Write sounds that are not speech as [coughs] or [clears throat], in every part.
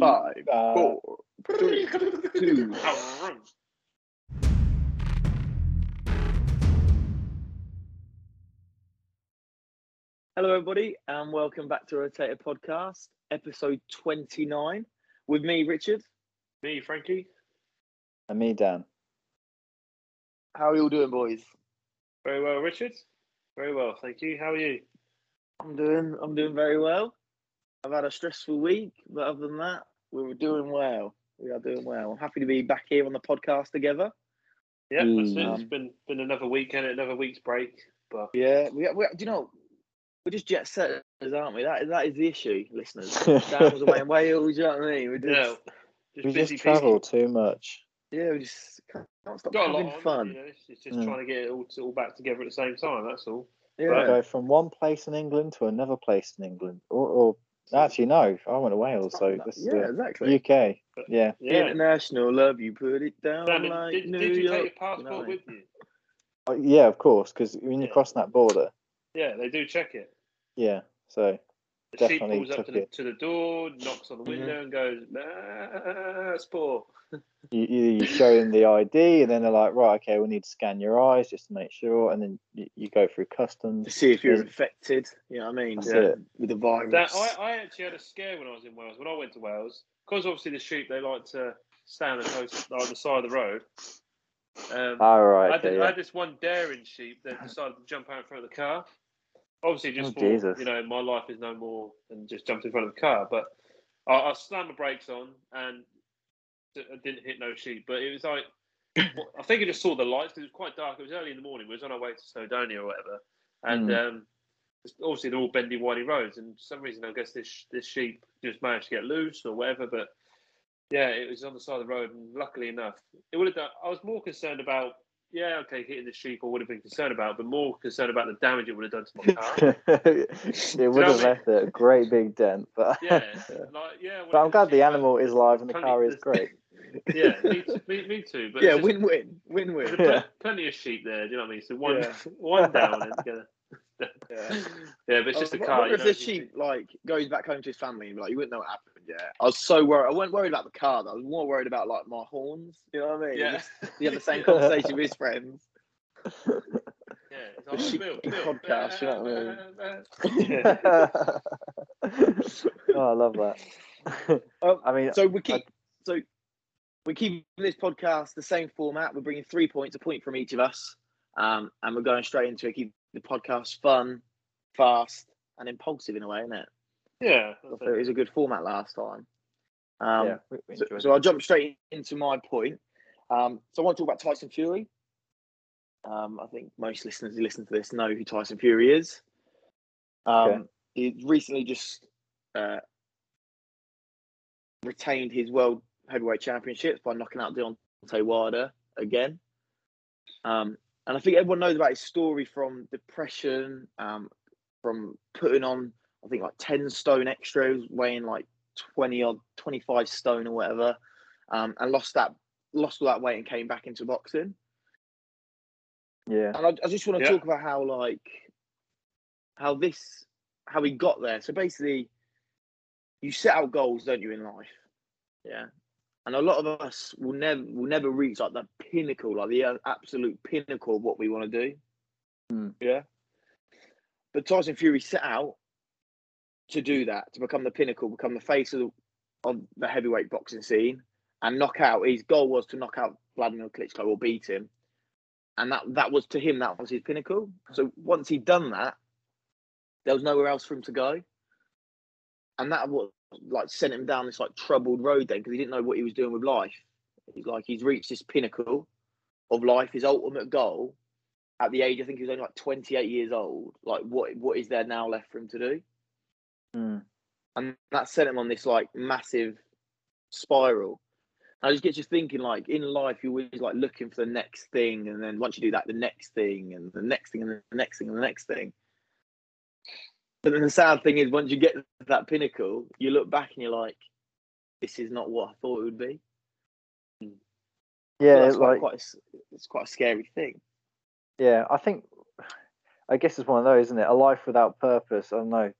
Five, four, three, two. Hello, everybody, and welcome back to Rotator Podcast, episode 29, with me, Richard. Me, Frankie. And me, Dan. How are you all doing, boys? Very well, Richard. Very well, thank you. How are you? I'm doing, I'm doing very well. I've had a stressful week, but other than that, we were doing well. We are doing well. I'm happy to be back here on the podcast together. Yeah, that's it. Mm. It's been been another weekend, another week's break, but Yeah, we, we do you know we're just jet setters, aren't we? That that is the issue, listeners. Dan was away in Wales. You know what I mean? We just, yeah, just we busy just travel people. too much. yeah, we just can't stop Got a having lot on, fun. You know, it's it's just Mm. trying to get it all, all back together at the same time. That's all. Yeah, Go from one place in England to another place in England. Or, or actually, no, I went to Wales, so this is yeah, the exactly. UK. Yeah. Yeah. International love you, put it down Dan, like did, New did you York. take your passport No. with you? Oh, yeah, of course, because when you're Yeah. crossing that border, Yeah, they do check it. yeah. So The Definitely sheep pulls up to the, to the door, knocks on the Mhm. window, and goes, "Ah, sport." you, you, you show them the [laughs] ID, and then they're like, right, okay, we need to scan your eyes just to make sure, and then you, you go through customs To see if you're Yeah. infected, you know what I mean? That's Yeah, it. With the virus. That, I, I actually had a scare when I was in Wales. When I went to Wales, because obviously the sheep they like to stand and host like the side of the road. Um, All I, right, had, okay, I yeah. had this one daring sheep that decided to jump out in front of the car. Obviously, just Oh, for you know, my life is no more than just jumped in front of the car. But I, I slammed the brakes on and I didn't hit no sheep. But it was like [coughs] I think I just saw the lights because it was quite dark. It was early in the morning. We was on our way to Snowdonia or whatever, and Mm. um, obviously they're all bendy, windy roads. And for some reason, I guess this this sheep just managed to get loose or whatever. But yeah, it was on the side of the road, and luckily enough, it would have done. I was more concerned about. Yeah, okay, hitting the sheep I would have been concerned about, but more concerned about the damage it would have done to my [laughs] car. it would have what I left a great big dent, but [laughs] yeah, [laughs] like yeah. but I'm glad the animal is alive and the car is great. Yeah, me, too- me, me too. But yeah, just- win-win, win-win. there's pl- plenty of sheep there. Do you know what I mean? So one, Yeah. one down and together. Yeah. Yeah, but it's oh, just I a wonder car. you if know, the sheep like goes back home to his family and like, you wouldn't know what happened. Yeah, I was so worried. I wasn't worried about the car. Though. I was more worried about like my horns. You know what I mean? Yeah. Just- He had the same [laughs] conversation with his friends. [laughs] Yeah, it's The like, sheep Bill, Bill. podcast, you know what I mean? [laughs] oh, I love that. Um, I mean, So we keep so we keep this podcast the same format. We're bringing three points, a point from each of us, um, and we're going straight into it. Keep the podcast fun, fast, and impulsive in a way, isn't it? Yeah, it it. was a good format last time. Um, yeah, we, we so, so I'll jump straight into my point. Um, so I want to talk about Tyson Fury. Um, I think most listeners who listen to this know who Tyson Fury is. Um, Okay. He recently just uh, retained his world heavyweight championships by knocking out Deontay Wilder again. Um, and I think everyone knows about his story from depression, um, from putting on, I think, like 10 stone extras, weighing like 20 or 25 stone or whatever, um, and lost that lost all that weight and came back into boxing. Yeah, And I, I just want to Yeah. talk about how like how this how he got there. So basically, you set out goals, don't you, in life? Yeah. And a lot of us will never will never reach like the pinnacle, like the uh, absolute pinnacle of what we want to do. Hmm. Yeah. But Tyson Fury set out to do that, to become the pinnacle, become the face of the, of the heavyweight boxing scene, and knock out. His goal was to knock out Vladimir Klitschko or beat him, and that that was to him that was his pinnacle. So once he'd done that, there was nowhere else for him to go, and that what like sent him down this like troubled road then because he didn't know what he was doing with life. He's like he's reached this pinnacle of life, his ultimate goal. At the age, I think he was only like 28 years old. Like, what what is there now left for him to do? Mm. and that sent him on this like massive spiral. And I just get you thinking, like in life, you're always like looking for the next thing, and then once you do that, the next thing, and the next thing, and the next thing, and the next thing. But then the sad thing is, once you get to that pinnacle, you look back and you're like, "This is not what I thought it would be." Yeah, quite, like quite a it's quite a scary thing. yeah. I think I guess it's one of those, isn't it? A life without purpose. I don't know.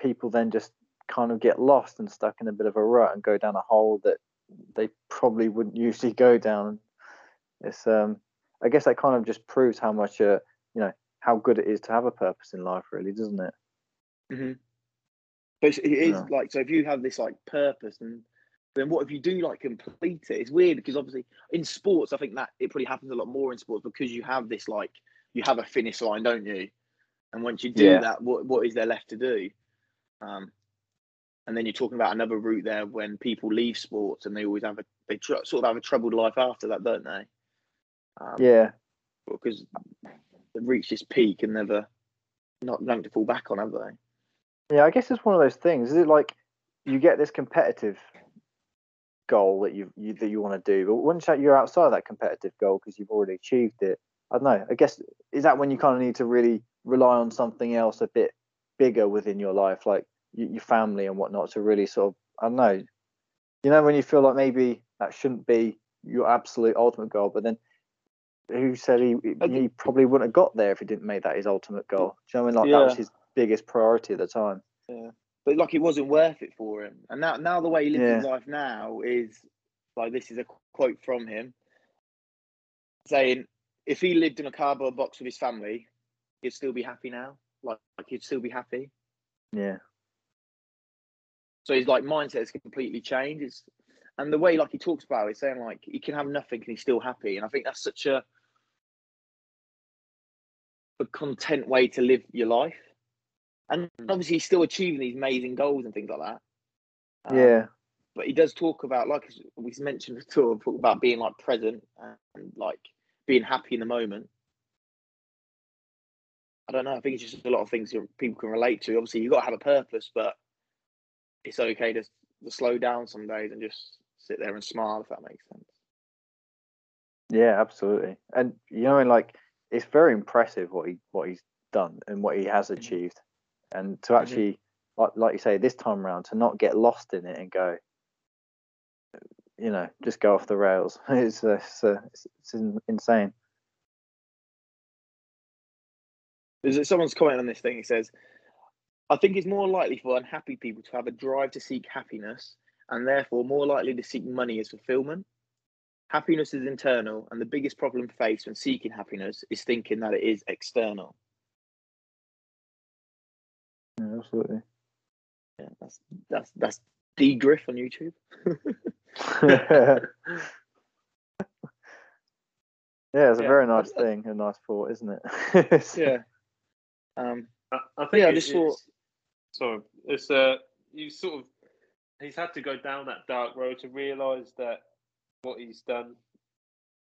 People then just kind of get lost and stuck in a bit of a rut and go down a hole that they probably wouldn't [laughs] usually go down. It's um, I guess that kind of just proves how much uh, you know, how good it is to have a purpose in life, really, doesn't it? Mm-hmm. But it is Yeah. like so if you have this like purpose and then what if you do like complete it? It's weird because obviously in sports, I think that it probably happens a lot more in sports because you have this like you have a finish line, don't you? And once you do Yeah. that, what what is there left to do? Um, and then you're talking about another route there when people leave sports and they always have a they tr- sort of have a troubled life after that, don't they? Um, Yeah, because they've reached this peak and never not nothing to fall back on, have they? yeah. I guess it's one of those things. Is it like you get this competitive goal that you, you that you want to do, but once that you're outside that competitive goal because you've already achieved it, I don't know. I guess is that when you kind of need to really rely on something else a bit bigger within your life, like your family and whatnot, to really sort of I don't know. You know when you feel like maybe that shouldn't be your absolute ultimate goal, but then who said he he probably wouldn't have got there if he didn't make that his ultimate goal? Do you know what I mean? Like that was his biggest priority at the time. Yeah, but like it wasn't worth it for him. And now, now the way he lives his life now is like this is a quote from him saying, "If he lived in a cardboard box with his family, he'd still be happy now. Like, like he'd still be happy." Yeah. So his like mindset has completely changed. It's, and the way like he talks about it, saying like he can have nothing and he's still happy. And I think that's such a a content way to live your life. And obviously he's still achieving these amazing goals and things like that. Um, yeah. but he does talk about like we mentioned before talk about being like present and like being happy in the moment i don't know i think it's just a lot of things that people can relate to obviously you've got to have a purpose but it's okay to, to slow down some days and just sit there and smile if that makes sense Yeah, absolutely. And you know, and like it's very impressive what he what he's done and what he has achieved. And to actually, like like you say, this time around, to not get lost in it and go, you know, just go off the rails. [laughs] It's uh, it's, uh, it's, it's insane. There's someone's comment on this thing. He says, "I think it's more likely for unhappy people to have a drive to seek happiness, and therefore more likely to seek money as fulfillment. Happiness is internal, and the biggest problem faced when seeking happiness is thinking that it is external." Yeah, absolutely. Yeah, that's that's that's D Griff on YouTube. [laughs] yeah, it's a Yeah, very nice I- I- thing, a nice thought, isn't it? [laughs] Yeah. Um. I, I think Yeah, I just thought- it's, sorry, it's uh, you sort of he's had to go down that dark road to realise that what he's done,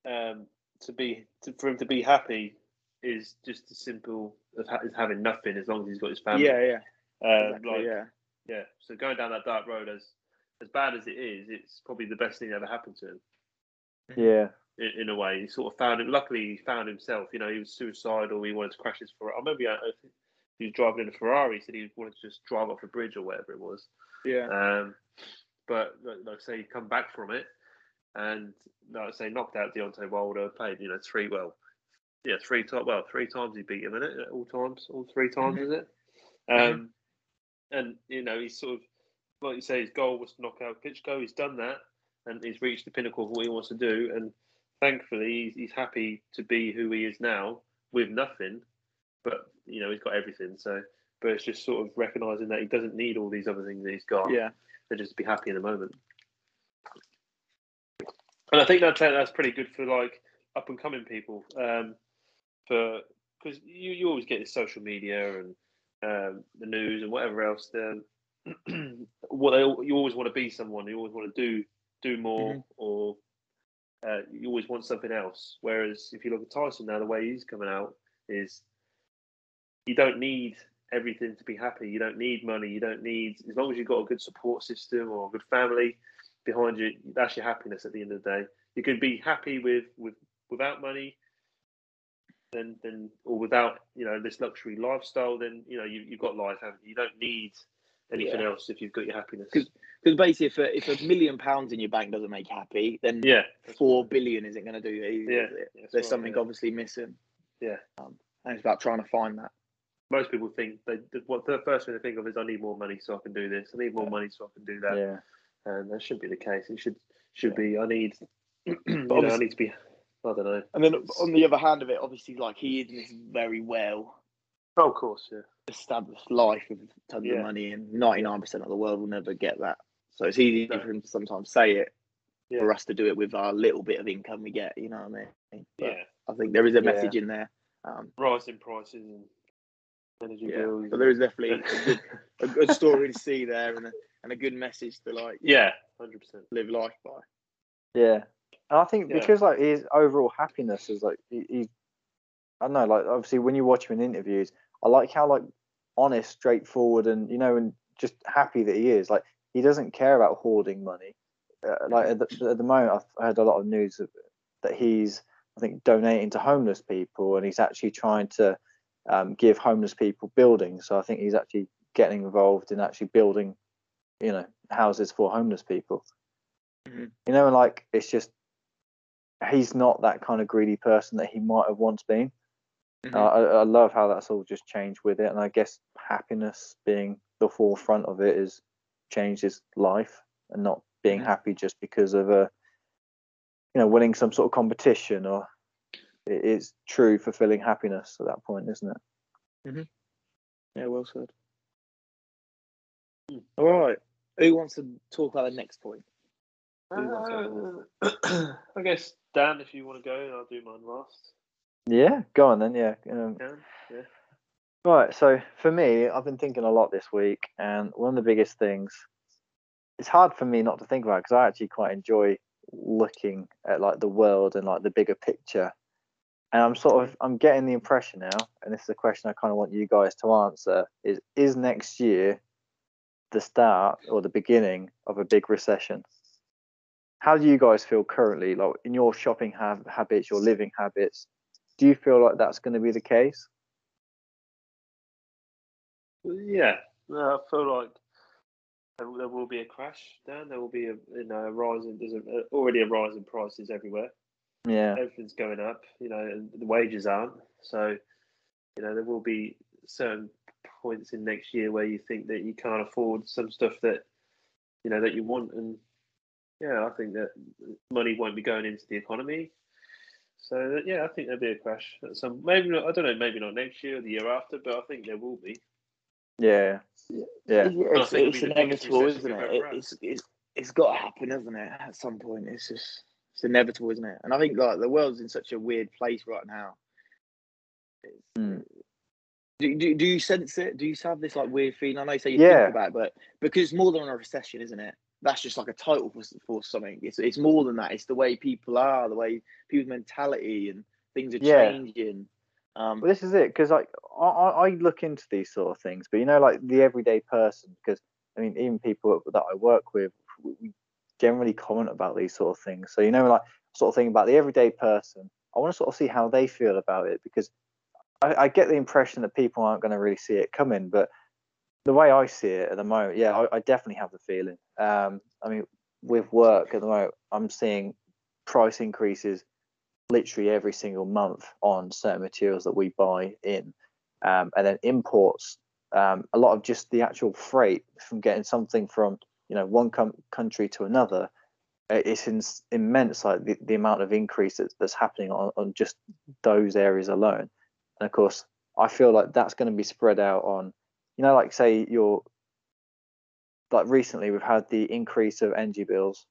um, to be to, for him to be happy is just as simple as, ha- as having nothing as long as he's got his family. Yeah. Yeah. um, Exactly. like, yeah. yeah. So going down that dark road, as as bad as it is, it's probably the best thing that ever happened to him yeah, in, in a way. He sort of found it. Luckily, he found himself. You know, he was suicidal. He wanted to crash his Ferrari. I remember I think he was driving in a Ferrari. He said he wanted to just drive off a bridge or whatever it was. Yeah. Um, but like, I say, he come back from it, and like I say, knocked out Deontay Wilder. Played, you know, three well, yeah, three times. Well, three times he beat him in it. All times, all three times, Mhm. is it? Mhm. Um, and you know, he's sort of like you say, his goal was to knock out Klitschko. He's done that, and he's reached the pinnacle of what he wants to do. And thankfully, he's, he's happy to be who he is now with nothing. But you know, he's got everything. So, but it's just sort of recognizing that he doesn't need all these other things that he's got. Yeah. To just be happy in the moment. And I think that's that's pretty good for like up and coming people. Um, for because you, you always get the social media and um, the news and whatever else. The [clears throat] what they you always want to be someone. You always want to do do more Mhm. or uh, you always want something else. Whereas if you look at Tyson now, the way he's coming out is you don't need everything to be happy. You don't need money. You don't need as long as you've got a good support system or a good family behind you. That's your happiness at the end of the day. You can be happy with with without money, then then or without you know this luxury lifestyle. Then you know you you've got life. Haven't you? you don't need anything Yeah. else if you've got your happiness. 'Cause- Because basically, if a, if a million pounds in your bank doesn't make you happy, then yeah, four billion isn't going to do it. either, Yeah, is it? There's right, something yeah. obviously missing. Yeah. Um, and it's about trying to find that. Most people think they what the first thing they think of is I need more money so I can do this. I need more money so I can do that. Yeah. And that shouldn't be the case. It should should be I need [clears throat] know, I need to be I don't know. And then on the other hand of it, obviously, like he is this very well Oh, of course, yeah. established life with tons Yeah. of money, and ninety nine percent of the world will never get that. So it's easy No. for him to sometimes say it, Yeah. for us to do it with our little bit of income we get. You know what I mean? But Yeah. I think there is a Yeah. message in there. Um, Rising prices and energy yeah, bills. but there is definitely a good, a good story to see there, and a, and a good message to like yeah, hundred percent. live life by. Yeah, and I think Yeah. because like his overall happiness is like he, he, I don't know, like obviously when you watch him in interviews, I like how like honest, straightforward, and you know, and just happy that he is. Like he doesn't care about hoarding money. Uh, like at the, at the moment, I've heard a lot of news of, that he's, I think, donating to homeless people, and he's actually trying to um, give homeless people buildings. So I think he's actually getting involved in actually building, you know, houses for homeless people. Mhm. You know, and like it's just he's not that kind of greedy person that he might have once been. Mhm. Uh, I, I love how that's all just changed with it, and I guess happiness being the forefront of it is has changed his life, and not being Mhm. happy just because of a, you know, winning some sort of competition or it is true fulfilling happiness at that point, isn't it? Yeah, well said. Hmm. All right, who wants to talk about the next point? Uh, [clears throat] I guess Dan, if you want to go, I'll do mine last. Yeah, go on then. Yeah. Um, Dan, yeah. Right. So for me, I've been thinking a lot this week, and one of the biggest things, it's hard for me not to think about because I actually quite enjoy looking at like the world and like the bigger picture. And I'm sort of I'm getting the impression now, and this is a question I kind of want you guys to answer: is is next year the start or the beginning of a big recession? How do you guys feel currently, like in your shopping ha- habits, your living habits? Do you feel like that's going to be the case? Yeah, I feel like there, will be a crash. Dan, there will be a you know a rise in there's a, already a rise in prices everywhere. Yeah. Everything's going up, you know, and the wages aren't. So, you know, there will be certain points in next year where you think that you can't afford some stuff that you know that you want, and yeah, I think that money won't be going into the economy. So yeah, I think there'll be a crash. At some maybe not. I don't know. Maybe not next year or the year after, but I think there will be. Yeah. Yeah. It's, think it's be the biggest inevitable, isn't it? ever it had. it's, it's it's got to happen, isn't it? At some point, it's just it's inevitable, isn't it? And I think like the world's in such a weird place right now. Mm. Do, do, do you sense it? Do you have this like weird feeling? I know you say you Yeah. think about it, but because it's more than a recession, isn't it? That's just like a title for, for something. It's it's more than that. It's the way people are, the way people's mentality and things are Yeah. changing. Um, Well, this is it because like I, I I look into these sort of things, but you know, like the everyday person, because I mean, even people that I work with, we generally comment about these sort of things. So you know, like sort of thing about the everyday person. I want to sort of see how they feel about it because I, I get the impression that people aren't going to really see it coming, but the way I see it at the moment, yeah, I, I definitely have the feeling. Um, I mean, with work at the moment, I'm seeing price increases literally every single month on certain materials that we buy in, um, and then imports. Um, a lot of just the actual freight from getting something from you know one com- country to another. It's in, immense, like the, the amount of increase that's, that's happening on, on just those areas alone. And of course, I feel like that's going to be spread out on, you know, like say you're like recently we've had the increase of energy bills.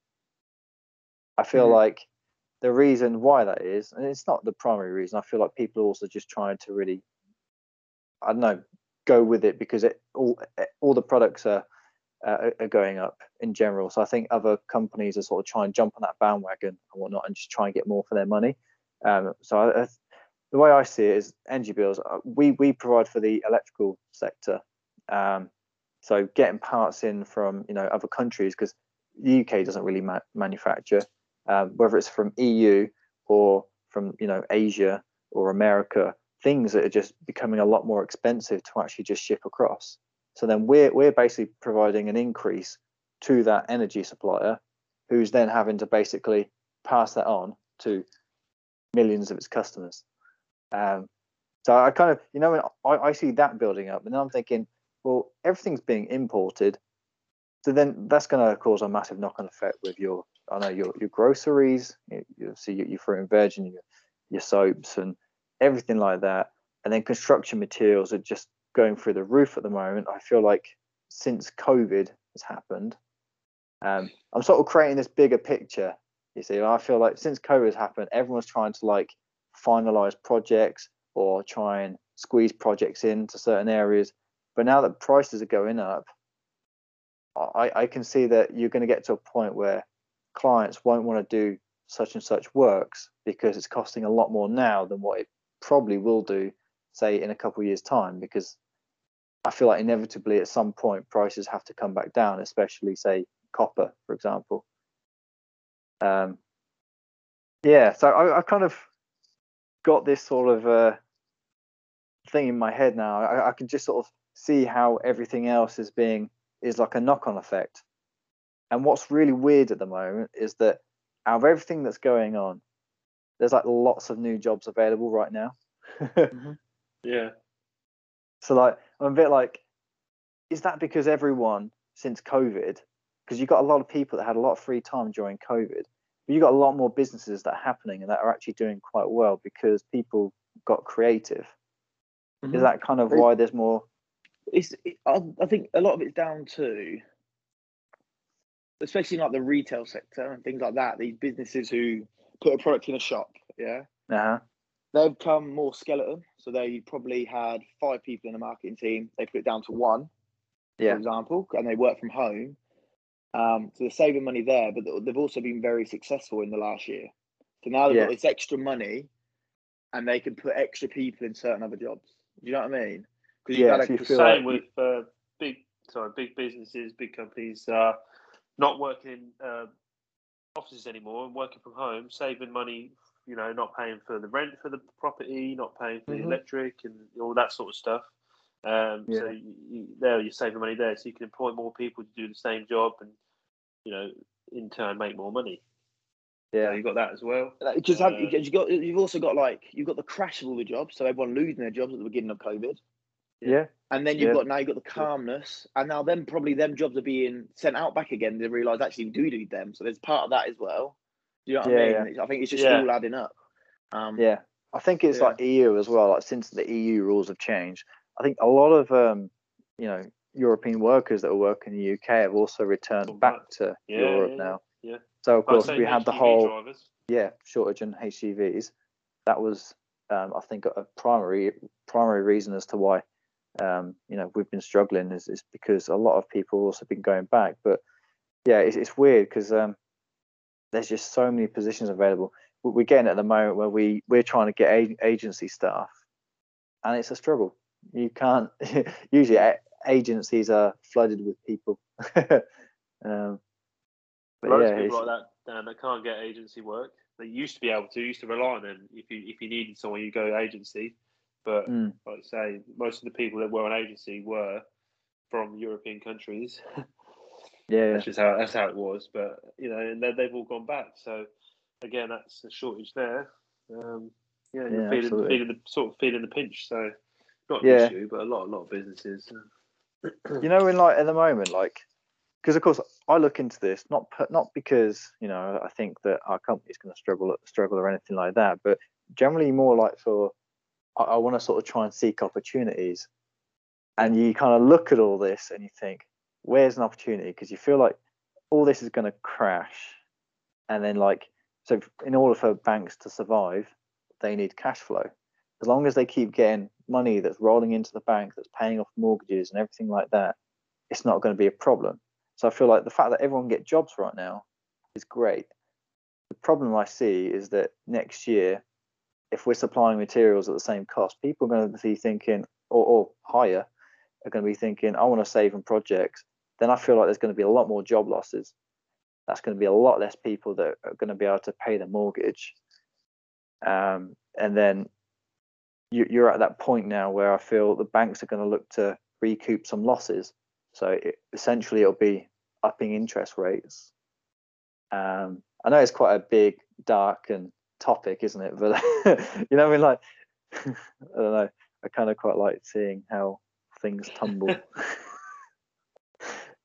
I feel Mhm. like the reason why that is, and it's not the primary reason. I feel like people are also just trying to really, I don't know, go with it because it all all the products are uh, are going up in general. So I think other companies are sort of trying to jump on that bandwagon and whatnot and just try and get more for their money. Um, so I, I, the way I see it is energy bills. uh, We we provide for the electrical sector. Um, so getting parts in from you know other countries because the UK doesn't really ma- manufacture, um, whether it's from EU or from you know Asia or America, things that are just becoming a lot more expensive to actually just ship across. So then we're we're basically providing an increase to that energy supplier, who's then having to basically pass that on to millions of its customers. Um, So I kind of, you know, I, I see that building up, and then I'm thinking, well, everything's being imported, so then that's going to cause a massive knock-on effect with your, I know your your groceries, you, you see your, your fruit and veg and your your soaps and everything like that, and then construction materials are just going through the roof at the moment. I feel like since COVID has happened, um, I'm sort of creating this bigger picture. You see, I feel like since COVID has happened, everyone's trying to like finalize projects or try and squeeze projects into certain areas. But now that prices are going up, I, I can see that you're going to get to a point where clients won't want to do such and such works because it's costing a lot more now than what it probably will do, say, in a couple of years' time. Because I feel like inevitably at some point prices have to come back down, especially say copper, for example. Um, yeah, so I, I kind of got this sort of uh, thing in my head now. I, I can just sort of see how everything else is being is like a knock-on effect. And what's really weird at the moment is that out of everything that's going on, there's like lots of new jobs available right now. [laughs] Mm-hmm. Yeah. So like I'm a bit like, is that because everyone since COVID, because you've got a lot of people that had a lot of free time during COVID, but you've got a lot more businesses that are happening and that are actually doing quite well because people got creative. Mhm. Is that kind of why there's more? it's it, I, I think a lot of it's down to especially in like the retail sector and things like that these businesses who put a product in a shop yeah Uh-huh. they've become more skeleton so they probably had five people in the marketing team they put it down to one Yeah. for example and they work from home um, so they're saving money there but they've also been very successful in the last year so now they've Yeah. got this extra money and they can put extra people in certain other jobs do you know what i mean because Yeah, you've so you had Same like with uh, big, sorry, big businesses, big companies uh, not working in uh, offices anymore and working from home, saving money. You know, not paying for the rent for the property, not paying for Mhm. the electric and all that sort of stuff. Um, So you, you, there, you're saving money there, so you can employ more people to do the same job, and you know, in turn, make more money. So Yeah. you got that as well. Because Uh, you got you've also got like you've got the crash of all the jobs, so everyone losing their jobs at the beginning of COVID, Yeah. and then you've Yeah. got now you've got the calmness, and now then probably them jobs are being sent out back again. They realise actually we do need them, so there's part of that as well. Do you know what Yeah, I mean? I think it's just Yeah. all adding up. Um, Yeah. I think it's Yeah. like EU as well. Like since the EU rules have changed, I think a lot of um, you know, European workers that are working in the UK have also returned back back. to Yeah, Europe yeah, now. yeah. So of I course we had the whole drivers. yeah shortage in HCVs. That was um, I think a primary primary reason as to why um, you know we've been struggling is, is because a lot of people have also been going back. But yeah, it's, it's weird because um, there's just so many positions available. We- We're getting at the moment where we we're trying to get a- agency staff, and it's a struggle. You can't [laughs] usually a- agencies are flooded with people. [laughs] um, but Loads yeah, people like that that can't get agency work. They used to be able to, used to rely on them. If you if you needed someone, you go agency. But Mm. like I say, most of the people that were on agency were from European countries. [laughs] yeah, that's just how that's how it was. But you know, and they, they've all gone back. So again, that's a shortage there. Um, yeah, you're feeling, feeling the sort of feeling the pinch. So not Yeah. issue, but a lot, a lot of businesses. [clears throat] you know in like at the moment like because of course i look into this not not because you know i think that our company's going to struggle struggle or anything like that but generally more like for i, I want to sort of try and seek opportunities and you kind of look at all this and you think where's an opportunity? Because you feel like all this is going to crash. And then like so in order for banks to survive they need cash flow. As long as they keep getting money that's rolling into the bank that's paying off mortgages and everything like that it's not going to be a problem. So i feel like the fact that everyone get jobs right now is great. The problem i see is that next year if we're supplying materials at the same cost people are going to be thinking or, or higher are going to be thinking i want to save on projects then i feel like there's going to be a lot more job losses that's going to be a lot less people that are going to be able to pay the mortgage um, and then you, you're at that point now where I feel the banks are going to look to recoup some losses. So it, essentially, it'll be upping interest rates. Um, I know it's quite a big, dark, and topic, isn't it? [laughs] But you know, I mean, like, [laughs] I don't know. I kind of quite like seeing how things [laughs] tumble.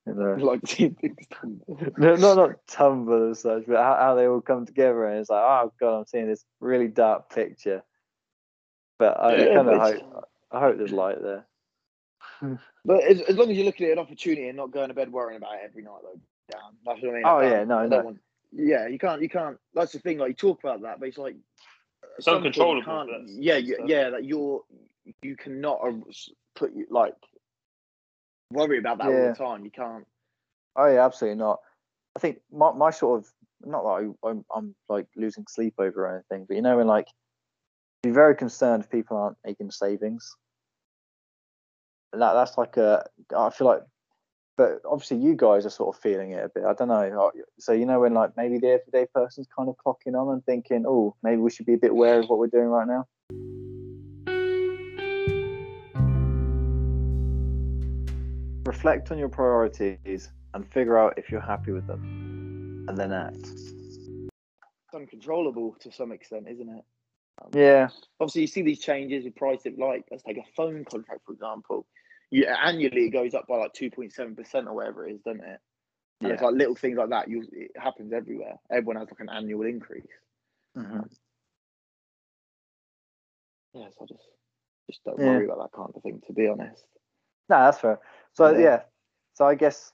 [laughs] you know, like seeing things done. no, not not tumble as such, but how, how they all come together, and it's like, oh god, I'm seeing this really dark picture. But I Yeah, kind of hope, I hope there's light there. [laughs] But as, as long as you're looking at an opportunity and not going to bed worrying about it every night, though, Dan. That's what I mean. Oh, I yeah, don't- no, no. don't want- yeah, you can't. You can't. That's the thing. Like you talk about that, but it's like It's at some point you uncontrollable, can't- Yeah, yeah, stuff. yeah. That you're you cannot uh, put like worry about that all the time. You can't. Oh yeah, absolutely not. I think my, my sort of not that I, I'm, I'm like losing sleep over or anything, but you know when like be very concerned if people aren't making savings. And that that's like a I feel like, but obviously you guys are sort of feeling it a bit. I don't know. So you know when like maybe the everyday person's kind of clocking on and thinking, oh, maybe we should be a bit aware of what we're doing right now. Reflect on your priorities and figure out if you're happy with them, and then act. It's uncontrollable to some extent, isn't it? Um, Yeah, Obviously, you see these changes with price of like let's take a phone contract for example. You annually it goes up by like two point seven percent or whatever it is, doesn't it? And it's like little things like that. You it happens everywhere. Everyone has like an annual increase. Mhm. Yes, I just just don't Yeah. worry about that kind of thing. To be honest. no, that's fair. So Yeah. yeah. so I guess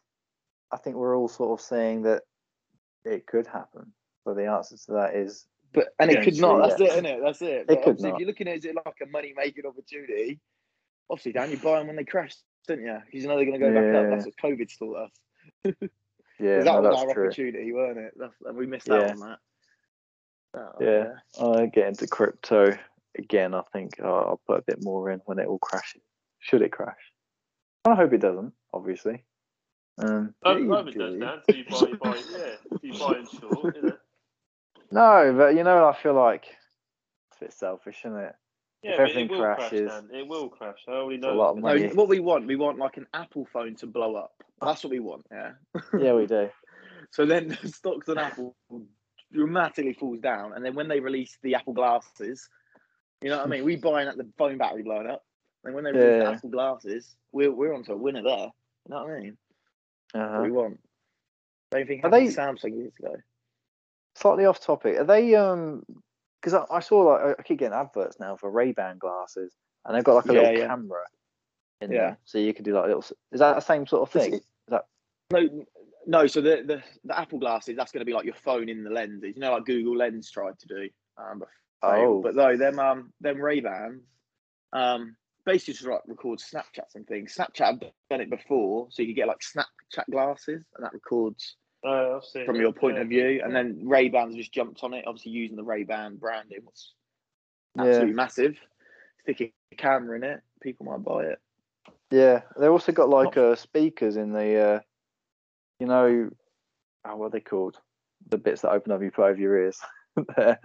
I think we're all sort of saying that it could happen. So the answer to that is But and it could not. That's yeah. it, isn't it? That's it. It But could not. if you're looking at it as like a money making opportunity, obviously, Dan, you buy them when they crash, don't you? Because you know they're going to go back up. Yeah. That's what COVID's taught us. [laughs] yeah. that no, was our true. opportunity, weren't it? That's, we missed out Yeah. on that. Oh, Yeah. I get into crypto again. I think I'll, I'll put a bit more in when it all crashes. Should it crash? I hope it doesn't. Obviously. Um, I Yeah, hope it does, do. Dan. So you buy, you buy, yeah, you buy in short, you know. no, but you know, I feel like it's a bit selfish, isn't it? Yeah, If everything it will crashes, crash, Dan. It will crash. I already it's a know. lot of that. No, money. what we want, we want like an Apple phone to blow up. That's what we want. Yeah. yeah, we do. [laughs] So then the stocks on Apple dramatically falls down, and then when they release the Apple glasses, you know what I mean? We buying at the phone battery blowing up, and when they release Yeah. the Apple glasses, we're we're onto a winner there. You know what I mean? Uh-huh. what we want. Same thing Are happened they- Samsung years ago. Slightly off topic. Are they um? Because I, I saw like I keep getting adverts now for Ray Ban glasses, and they've got like a Yeah, little yeah. camera. In Yeah. there, so you could do like little. Is that the same sort of thing? No, no. So the, the the Apple glasses, that's going to be like your phone in the lenses. You know, like Google Lens tried to do. Um, but. Oh. but no, them um them Ray Bans, um, basically just like record Snapchats and things. Snapchat have done it before, so you can get like Snapchat glasses, and that records Oh, seen from your point yeah. of view. And then Ray Bans just jumped on it, obviously using the Ray Ban branding. Was Yeah. absolutely massive. Sticking a camera in it, people might buy it. Yeah, they also got like uh, speakers in the, uh, you know, oh, what are they called? The bits that open up you put over your ears. [laughs] [laughs] there.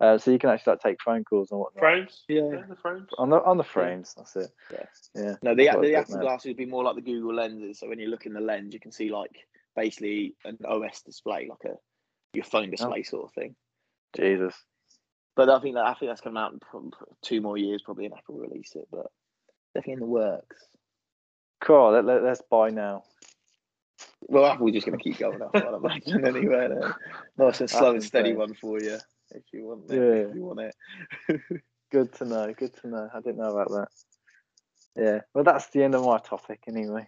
uh, so you can actually like take phone calls and whatnot. Frames? Yeah. Yeah, the frames. On the on the frames, that's it. Yeah. Yeah. No, the That's what the Apple glasses would be more like the Google lenses. So when you look in the lens, you can see like basically an OS display, like a your Oh. phone display sort of thing. Jesus. But I think that I think that's coming out in two more years, probably, and Apple release it. But definitely in the works. Cool. Let, let, let's buy now. Well, we're just going to keep going up, I'd imagine. Anyway, then. nice and slow and steady insane. one for you if you want it. Yeah. If you want it. [laughs] [laughs] Good to know. Good to know. I didn't know about that. Yeah. Well, that's the end of my topic anyway.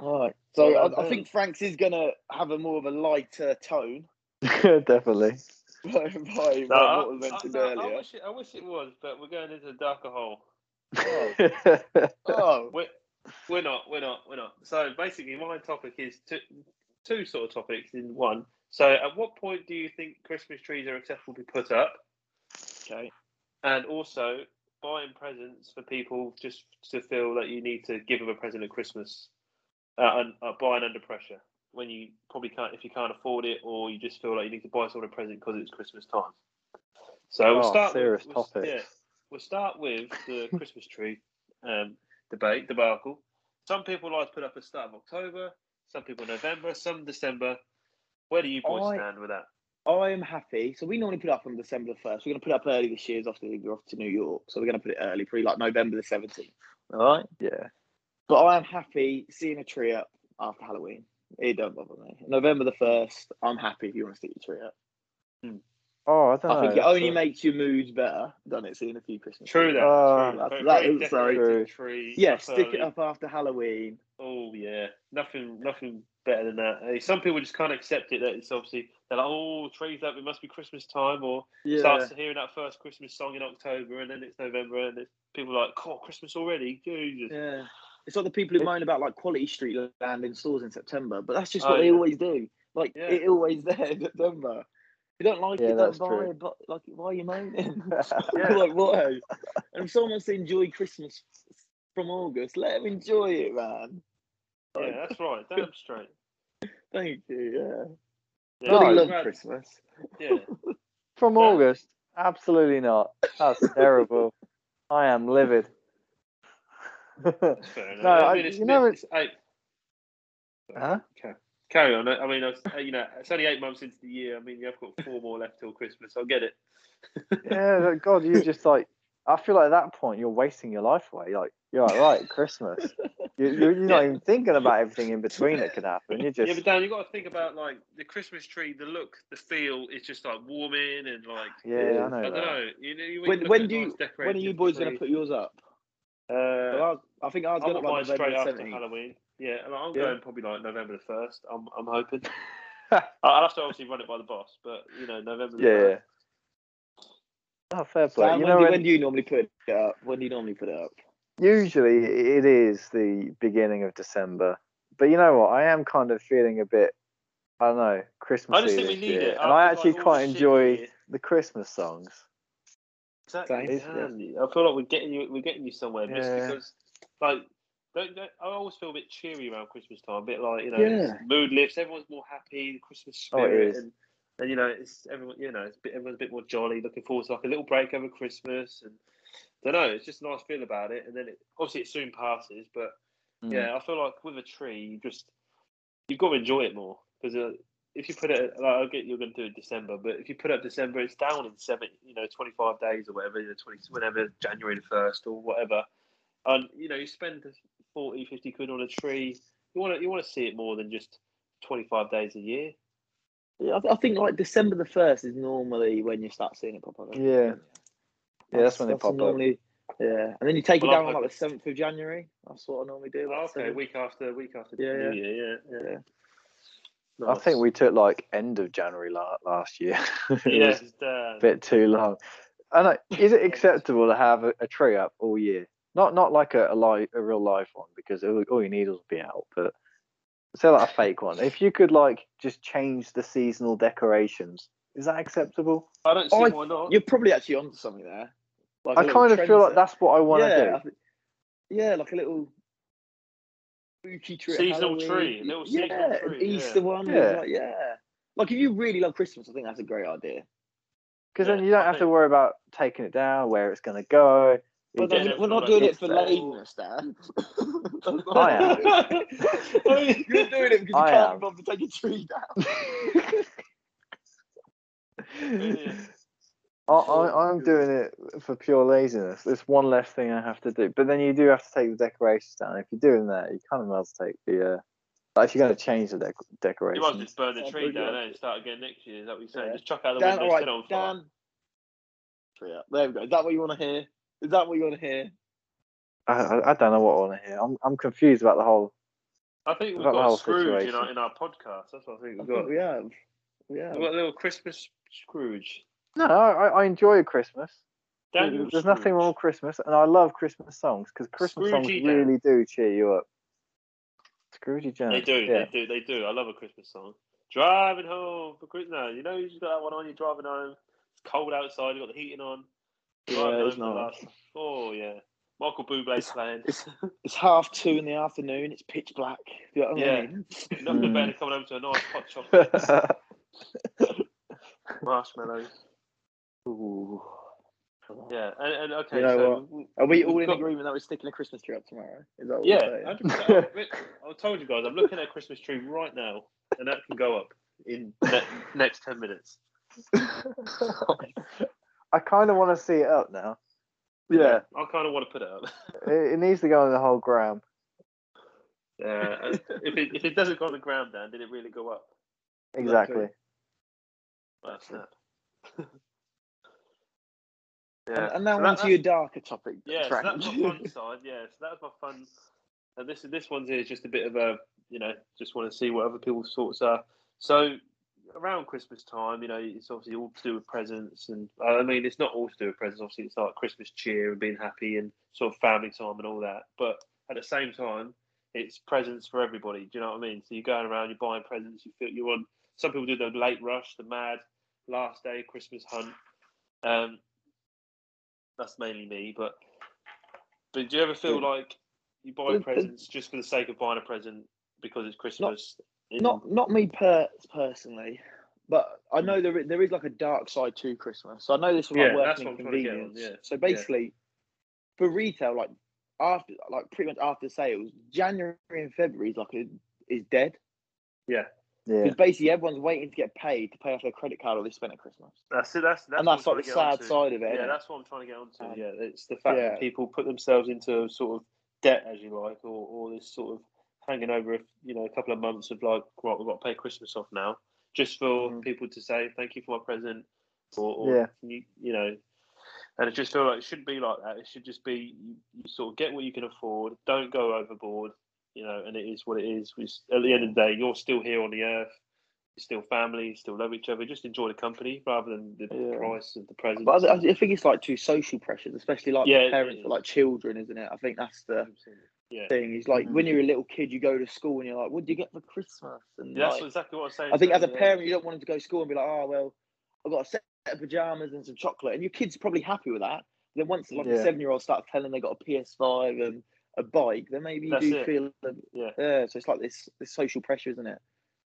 All right. So Well I, I think Frank's is going to have a more of a lighter tone [laughs] Definitely. by, by, No, by I, what was I- mentioned no, I earlier. wish it, I wish it was, but we're going into a darker hole. Oh, oh. We're, we're not, we're not, we're not. So basically, my topic is two, two sort of topics in one. So, at what point do you think Christmas trees are acceptable to be put up? okay. And also, buying presents for people just to feel that you need to give them a present at Christmas, uh, and uh, buying under pressure when you probably can't, if you can't afford it, or you just feel like you need to buy someone a present because it's Christmas time. So we'll Oh, start serious with, we'll, yeah, we'll start with the [laughs] Christmas tree um, debate debacle. Some people like to put up a start of October, some people November, some December. Where do you boys I- stand with that? I am happy. So we normally put up on December the first. We're going to put up early this year. After we're off to New York, so we're going to put it early, probably like November the seventeenth. All right. yeah. But I am happy seeing a tree up after Halloween. It don't bother me. November the first, I'm happy if you want to stick your tree up. Hmm. Oh, I don't. I think it only so- makes your mood better, doesn't it? Seeing a few Christmas. True trees. that. Oh, true. that- Very- that very is very decorated true. tree. Yeah, up stick it up after Halloween. Oh yeah, nothing, nothing better than that. Uh, Some people just can't accept it. That it's obviously they're like, oh, trees up. It must be Christmas time, or Yeah. starts hearing that first Christmas song in October, and then it's November, and it's, people are like, oh, Christmas already. Jesus. Yeah. It's like the people who It- moan about like quality street land in stores in September, but that's just Oh, what they yeah. always do. Like Yeah. it always [laughs] there in September. If you don't like Yeah, it, don't that's buy true. it. But like, why are you moaning? [laughs] [laughs] Like why? And if someone wants to enjoy Christmas from August, let them enjoy it, man. Yeah, that's right. Damn [laughs] straight. Thank you. Yeah. Yeah, Bloody I'm love glad- Christmas. Yeah, From Yeah. August? Absolutely not. That's terrible. I am livid. that's fair. No, I I- mean, it's, you know it's eight. huh? Okay. Carry on. I mean, it's, uh, you know, it's only eight months into the year. I mean, you've got four more left till Christmas. I get it. [laughs] Yeah, God, you just like. I feel like at that point you're wasting your life away. Like you're like, right, Christmas. You, you're, you're not Yeah. even thinking about everything in between that could happen. You're just Yeah, but Dan, you got to think about like the Christmas tree, the look, the feel. It's just like warming and like yeah, I know. I don't know. You know, you When, when at do nice you, when are you boys going to put yours up? Uh, Well, ours- I think ours I got want up mine like straight after 17th. Halloween. Yeah, and I'm Yeah. going probably like November the first. I'm I'm hoping. [laughs] I- I'll have to obviously run it by the boss, but you know November. The Yeah. 1st. Oh, fair play. Sam, you when, do, when, when do you normally put it up? When do you normally put it up? usually it is the beginning of December, but you know what? I am kind of feeling a bit. I don't know, Christmas I just think we need year, it. and I after, actually like, quite enjoy the Christmas songs. Exactly. I feel like we're getting you. We're getting you somewhere just Yeah. because, like, don't, don't, I always feel a bit cheery around Christmas time. A bit like you know, Yeah. mood lifts. Everyone's more happy. The Christmas Oh, it spirit, is. and, and you know, it's everyone. You know, it's a bit, everyone's a bit more jolly. Looking forward to like a little break over Christmas, and I don't know. It's just a nice feel about it. And then it obviously it soon passes, but Mm. yeah, I feel like with a tree, you just you've got to enjoy it more because. Uh, if you put it, like, I get you're going to do it December, but if you put it up December, it's down in seven, you know, 25 days or whatever, you know, 20, whenever January the first or whatever, and you know, you spend 40, 50 quid on a tree. You want to, you want to see it more than just 25 days a year. Yeah, I, th- I think like December the first is normally when you start seeing it pop up. Yeah. Yeah, that's when they pop up. normally, Yeah, and then you take Well, it I'm down on like hoping- the seventh of January. That's what I normally do. Oh, like okay, 7th. week after week after Yeah, New yeah. Year, yeah, yeah. Yeah. I think we took like end of January la- last year. [laughs] it Yeah, was a bit too long. And know. [laughs] Is it acceptable to have a, a tree up all year? Not not like a a, li- a real live one because all, all your needles will be out, but say like a fake one. If you could like just change the seasonal decorations, is that acceptable? I don't see oh, I- why not. You're probably actually onto something there. Like I a little kind of feel trend like that's what I want to yeah, do. I thi- yeah, like a little spooky tree. Seasonal tree, little yeah, seasonal an tree, yeah. Easter one. Yeah. Like, yeah. Like if you really love Christmas, I think that's a great idea. Because Yeah, then you don't I have to worry about taking it down, where it's going to go. But Yeah, then just- we're not doing it for there. laziness, Dan. [laughs] I am. [laughs] what we're. You're doing it because you I can't am. be bothered to take a tree down. [laughs] Yeah. I, I, I'm doing it for pure laziness. It's one less thing I have to do. But then you do have to take the decorations down. If you're doing that, you kind of must take the. Uh, like if you're going to change the dec- You decorations. might just burn the tree down eh, and start again next year. Is that what you're saying? Yeah. Just chuck out the Dan, window, all set it on fire. Dan. Tree up. There we go. Is that what you want to hear? Is that what you want to hear? I, I, I don't know what I want to hear. I'm, I'm confused about the whole. I think we've About the got whole a Scrooge in situation. our, in our podcast. That's what I think we've think got. we have. We have. We've got a little Christmas Scrooge. No, I, I enjoy Christmas. Daniel There's nothing wrong with Christmas, and I love Christmas songs because Christmas songs Scroogey Dan. really do cheer you up. Scroogey Jan. They do, Yeah. they do, they do. I love a Christmas song. Driving home for Christmas. No, you know you just got that one on. You're driving home. It's cold outside. You have got the heating on. Yeah, it's home nice. Oh yeah, Michael Bublé's playing. It's it's half two in the afternoon. It's pitch black. You know what I Yeah. mean? [laughs] Nothing better coming home to a nice hot chocolate, [laughs] marshmallows. Ooh. Yeah, and, and okay, You know so what? Are we all in got- agreement that we're sticking a Christmas tree up tomorrow? Is that what Yeah, we're I told you guys, I'm looking at a Christmas tree right now, and that can go up in ne- next ten minutes. [laughs] I kind of want to see it up now. yeah. I kind of want to put it up. It, it needs to go on the whole gram. Yeah, and if it if it doesn't go on the ground, Dan, did it really go up? Exactly. That's that. [laughs] And, yeah. and now So that- on to your darker topic. Yeah, so that's my fun side. Yeah, so that was my fun. And this this one's here is just a bit of a you know just want to see what other people's thoughts are. So around Christmas time, you know, it's obviously all to do with presents, and I mean, it's not all to do with presents. Obviously, it's like Christmas cheer and being happy and sort of family time and all that. But at the same time, it's presents for everybody. Do you know what I mean? So you're going around, you're buying presents. You feel you're on. Some people do the late rush, the mad last day Christmas hunt. Um, that's mainly me, but but do you ever feel Yeah. like you buy presents just for the sake of buying a present because it's Christmas? in- not not me per- personally, but I know there there is like a dark side to Christmas. So I know this like Yeah, working in what I'm trying to get on, convenience. yeah. So basically, for retail, like after like pretty much after sales, January and February is like a, is dead Yeah. Because basically everyone's waiting to get paid to pay off their credit card or they spent at Christmas. That's it. That's, that's and that's like the sad get side of it. Yeah, that's what I'm trying to get onto. Um, yeah, it's the fact yeah. that people put themselves into sort of debt, as you like, or, or this sort of hanging over, you know, a couple of months of like, right, we've got to pay Christmas off now, just for Mhm. people to say thank you for my present, or, or Yeah. you, you know, and I just feel like it shouldn't be like that. It should just be you, you sort of get what you can afford, don't go overboard, you know, and it is what it is. We, at the end of the day, you're still here on the earth. You're still family, you still love each other. Just enjoy the company rather than the Yeah. price of the present. But I, I think it's like two social pressures, especially like Yeah, for parents, is. like children, isn't it? I think that's the Yeah. thing. Is like Mhm. when you're a little kid, you go to school and you're like, "What do you get for Christmas?" And Yeah, that's like, exactly what I'm saying. I think as a yeah. parent, you don't want them to go to school and be like, "Oh well, I've got a set of pajamas and some chocolate," and your kid's probably happy with that. Then once like a Yeah. seven-year-old starts telling they got a PS5 and a bike, then maybe you That's do it. feel, a, Yeah. yeah. So it's like this this social pressure, isn't it?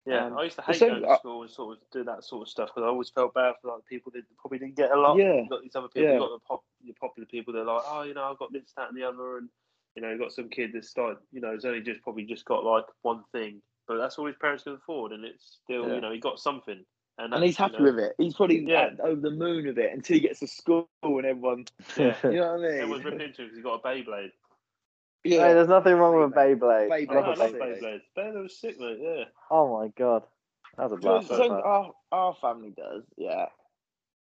Yeah, Um, I used to hate going to school and sort of do that sort of stuff because I always felt bad for like people that probably didn't get a lot. Yeah. You've got these other people, Yeah. you've got the, pop, the popular people that are like, oh, you know, I've got this, that, and the other, and you know, you've got some kid that's like, you know, has only just probably just got like one thing, but that's all his parents can afford, and it's still, Yeah. you know, he got something, and, And he's happy you know, with it. He's probably Yeah. over the moon with it until he gets to school and everyone, Yeah. [laughs] you know what I mean? Everyone's ripping into him because he's got a Beyblade. Hey, there's nothing wrong with Beyblade. Beyblade. Beyblade. Oh, I Love love Beyblade. Beyblades. Beyblade was sick, mate. Yeah. Oh my god, that was a blast. so our, our family does, yeah.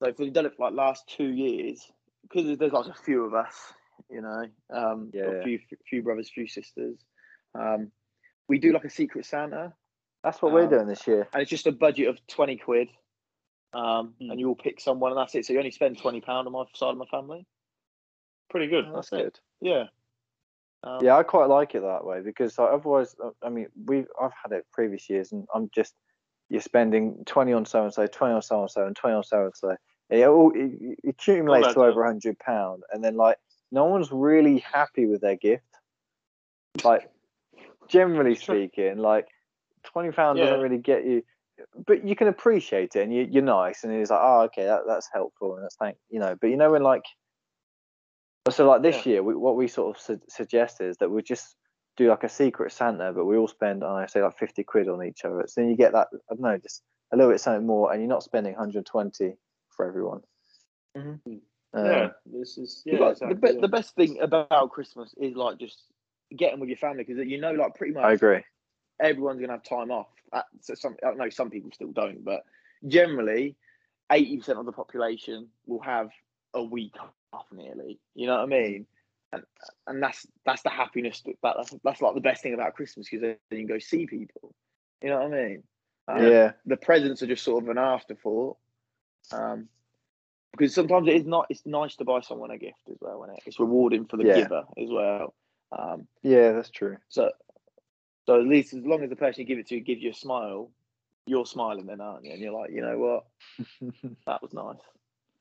So if we've done it for like last two years, because there's like a few of us, you know, um, Yeah, a few few brothers, few sisters. Um, we do like a secret Santa, That's what we're um, doing this year. and it's just a budget of twenty quid, um, Hmm. and you all pick someone, and that's it. So you only spend twenty pound on my side of my family. Pretty good. That's it. Yeah. Um, Yeah, I quite like it that way because like, otherwise, uh, I mean, we I've had it previous years, and I'm just you're spending twenty on so and so, twenty on so and so, and twenty on so and so. It all it, it accumulates to over a hundred pound, and then like no one's really happy with their gift. Like generally speaking, like twenty pound Yeah. doesn't really get you, but you can appreciate it, and you, you're nice, and it's like, oh, okay, that, that's helpful, and that's thank you know. But you know when like so like this Yeah. year, we, what we sort of su- suggest is that we just do like a secret Santa, but we all spend, I say, like fifty quid on each other. So then you get that, I don't know, just a little bit something more, and you're not spending 120 for everyone. Mhm. Um, yeah. This is yeah. like, exactly, the, be- yeah. the best thing about Christmas is like just getting with your family because you know, like pretty much I agree. everyone's gonna have time off. Uh, so some, I know some people still don't, but generally, eighty percent of the population will have a week off nearly. You know what I mean? And and that's that's the happiness that, that that's, that's like the best thing about Christmas because then you can go see people. You know what I mean? Um, Yeah, The presents are just sort of an afterthought. Um, because sometimes it is not. It's nice to buy someone a gift as well, and it? it's rewarding for the Yeah. giver as well. Um, yeah, that's true. so, so at least as long as the person you give it to gives you a smile, you're smiling then, aren't you? And you're like, you know what, [laughs] that was nice.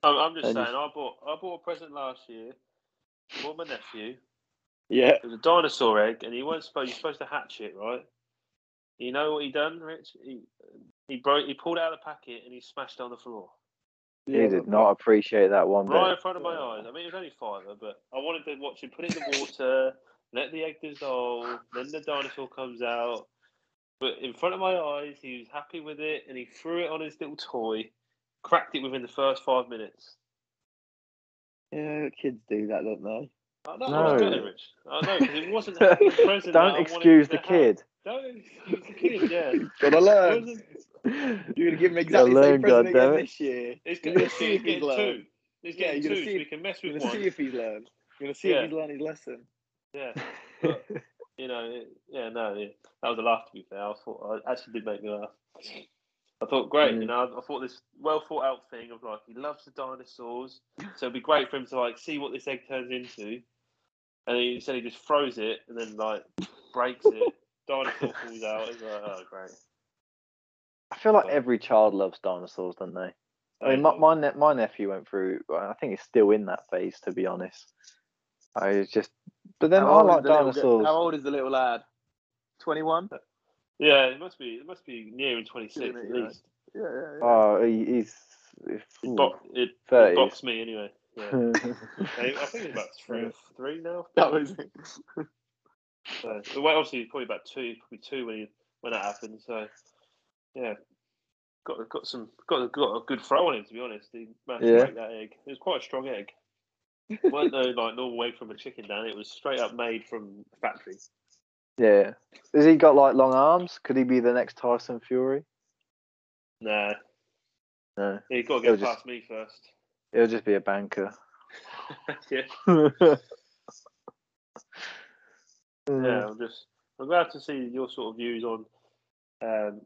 I'm, I'm just and saying. I bought I bought a present last year. for my nephew. Yeah. It was a dinosaur egg, and he wasn't supposed. You're supposed to hatch it, right? You know what he done, Rich? He he broke. He pulled out of the packet and he smashed it on the floor, he did not appreciate that one right bit. in front of my eyes. I mean, it was only fiver, but I wanted to watch him put it in the water, let the egg dissolve, then the dinosaur comes out. But in front of my eyes, he was happy with it, and he threw it on his little toy, cracked it within the first five minutes. Yeah, kids do that, don't they? I know, No. it's good, Rich. I know, 'cause it wasn't [laughs] the present that I Don't wanted excuse to the have. kid. Don't excuse the kid, yeah. [laughs] Gotta learn. You're gonna give him exactly the learn, same present again goddammit. this year. He's gonna see he's if he's getting learned. two. He's Yeah, getting you're gonna two, see so if- we can mess You're with gonna one. see if he's learned. You're gonna see Yeah. if he's learned his lesson. Yeah, [laughs] you know, it, yeah, no, yeah. that was a laugh to be fair. I thought I actually did make me laugh. I thought great, Mm. you know. I thought this well thought out thing of like he loves the dinosaurs, so it'd be great for him to like see what this egg turns into. And he said he just throws it and then like breaks it. Dinosaur falls out. It's like, oh great. I feel like every child loves dinosaurs, don't they? I mean, my my, ne- my nephew went through. I think he's still in that phase, to be honest. I was just, but then How I like the little dinosaurs. How old is the little lad? Twenty-one. Yeah, it must be. It must be nearing twenty six Isn't at least. Yeah, yeah, yeah. Oh, he, he's. It, ooh, bo- it, it boxed me anyway. Yeah. [laughs] I I think it's about three or three now. that was it. So, but well, obviously, he's probably about two, probably two when he, when that happened. So, yeah, got got some got got a good throw on him. To be honest, he managed Yeah. to break that egg. It was quite a strong egg. It weren't no like normal egg from a chicken, Dan. It was straight up made from a factory. Yeah. Has he got like long arms? Could he be the next Tyson Fury? Nah, No, He's got to get just- past me first. he'll just be a banker. [laughs] [laughs] yeah, yeah. I'm just I'm glad to see your sort of views on, um,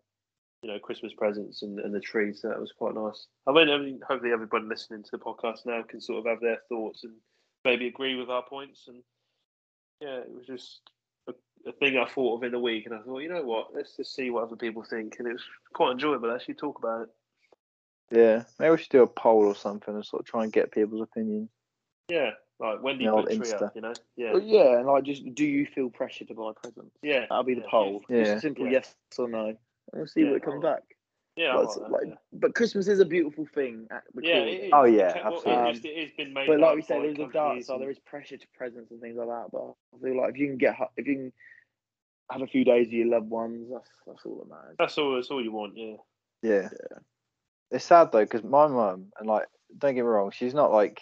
you know, Christmas presents and, and the tree. So that was quite nice. I mean, I mean, hopefully everybody listening to the podcast now can sort of have their thoughts and maybe agree with our points. And yeah, it was just a, a thing I thought of in the week, and I thought, you know what, let's just see what other people think, and it was quite enjoyable actually talk about it. Yeah, maybe we should do a poll or something and sort of try and get people's opinions. Yeah, like when do you The put tree up? You know, yeah, But yeah, and like, just do you feel pressure to buy presents? yeah, That'll be the yeah, poll. Yeah. Just a simple Yeah. yes or no. And we'll see Yeah, what comes back. Yeah, I Like, like that, like, yeah. But Christmas is a beautiful thing. At the Yeah, core. it is. Oh, yeah, well, absolutely. It, just, it has been made. But like we said, there's a dark side. There is pressure to presents and things like that. But I feel like if you can get, if you can have a few days with your loved ones, that's that's all that matters. That's all. That's all you want. Yeah. Yeah. yeah. It's sad though because my mum and like don't get me wrong, she's not like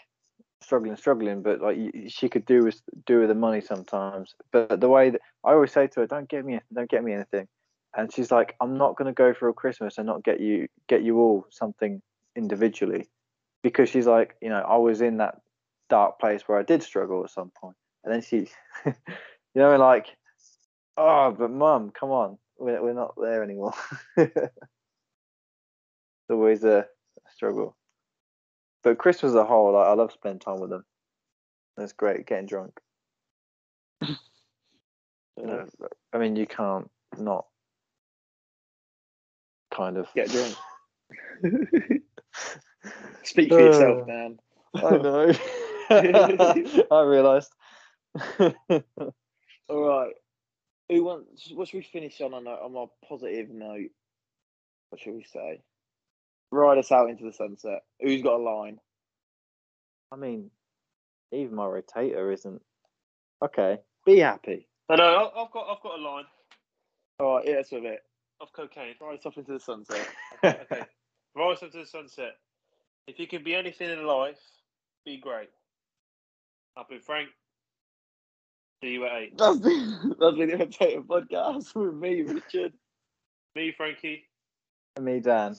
struggling, struggling, but like she could do with do with the money sometimes. But the way that I always say to her, "Don't get me, don't get me anything," and she's like, "I'm not going to go for a Christmas and not get you get you all something individually," because she's like, you know, I was in that dark place where I did struggle at some point, and then she, [laughs] you know, like, oh, but mum, come on, we're we're not there anymore. [laughs] It's always a struggle. But Christmas as a whole, like, I love spending time with them. It's great getting drunk. [laughs] You know, I mean, you can't not kind of Get drunk. [laughs] Speak for yourself, uh, man. I know. [laughs] I realised. [laughs] All right. Who wants? What should we finish on on a, on a positive note? What should we say? Ride us out into the sunset. Who's got a line? I mean, even my rotator isn't. Okay, be happy. I know. I- I've got. I've got a line All right, hit us with it. Of cocaine. Ride us off into the sunset. [laughs] Okay. Rise up to the sunset. If you can be anything in life, be great. I've been Frank. See you at eight. That's been [laughs] that's been the Imitator podcast with me, Richard. Me, Frankie. And me, Dan.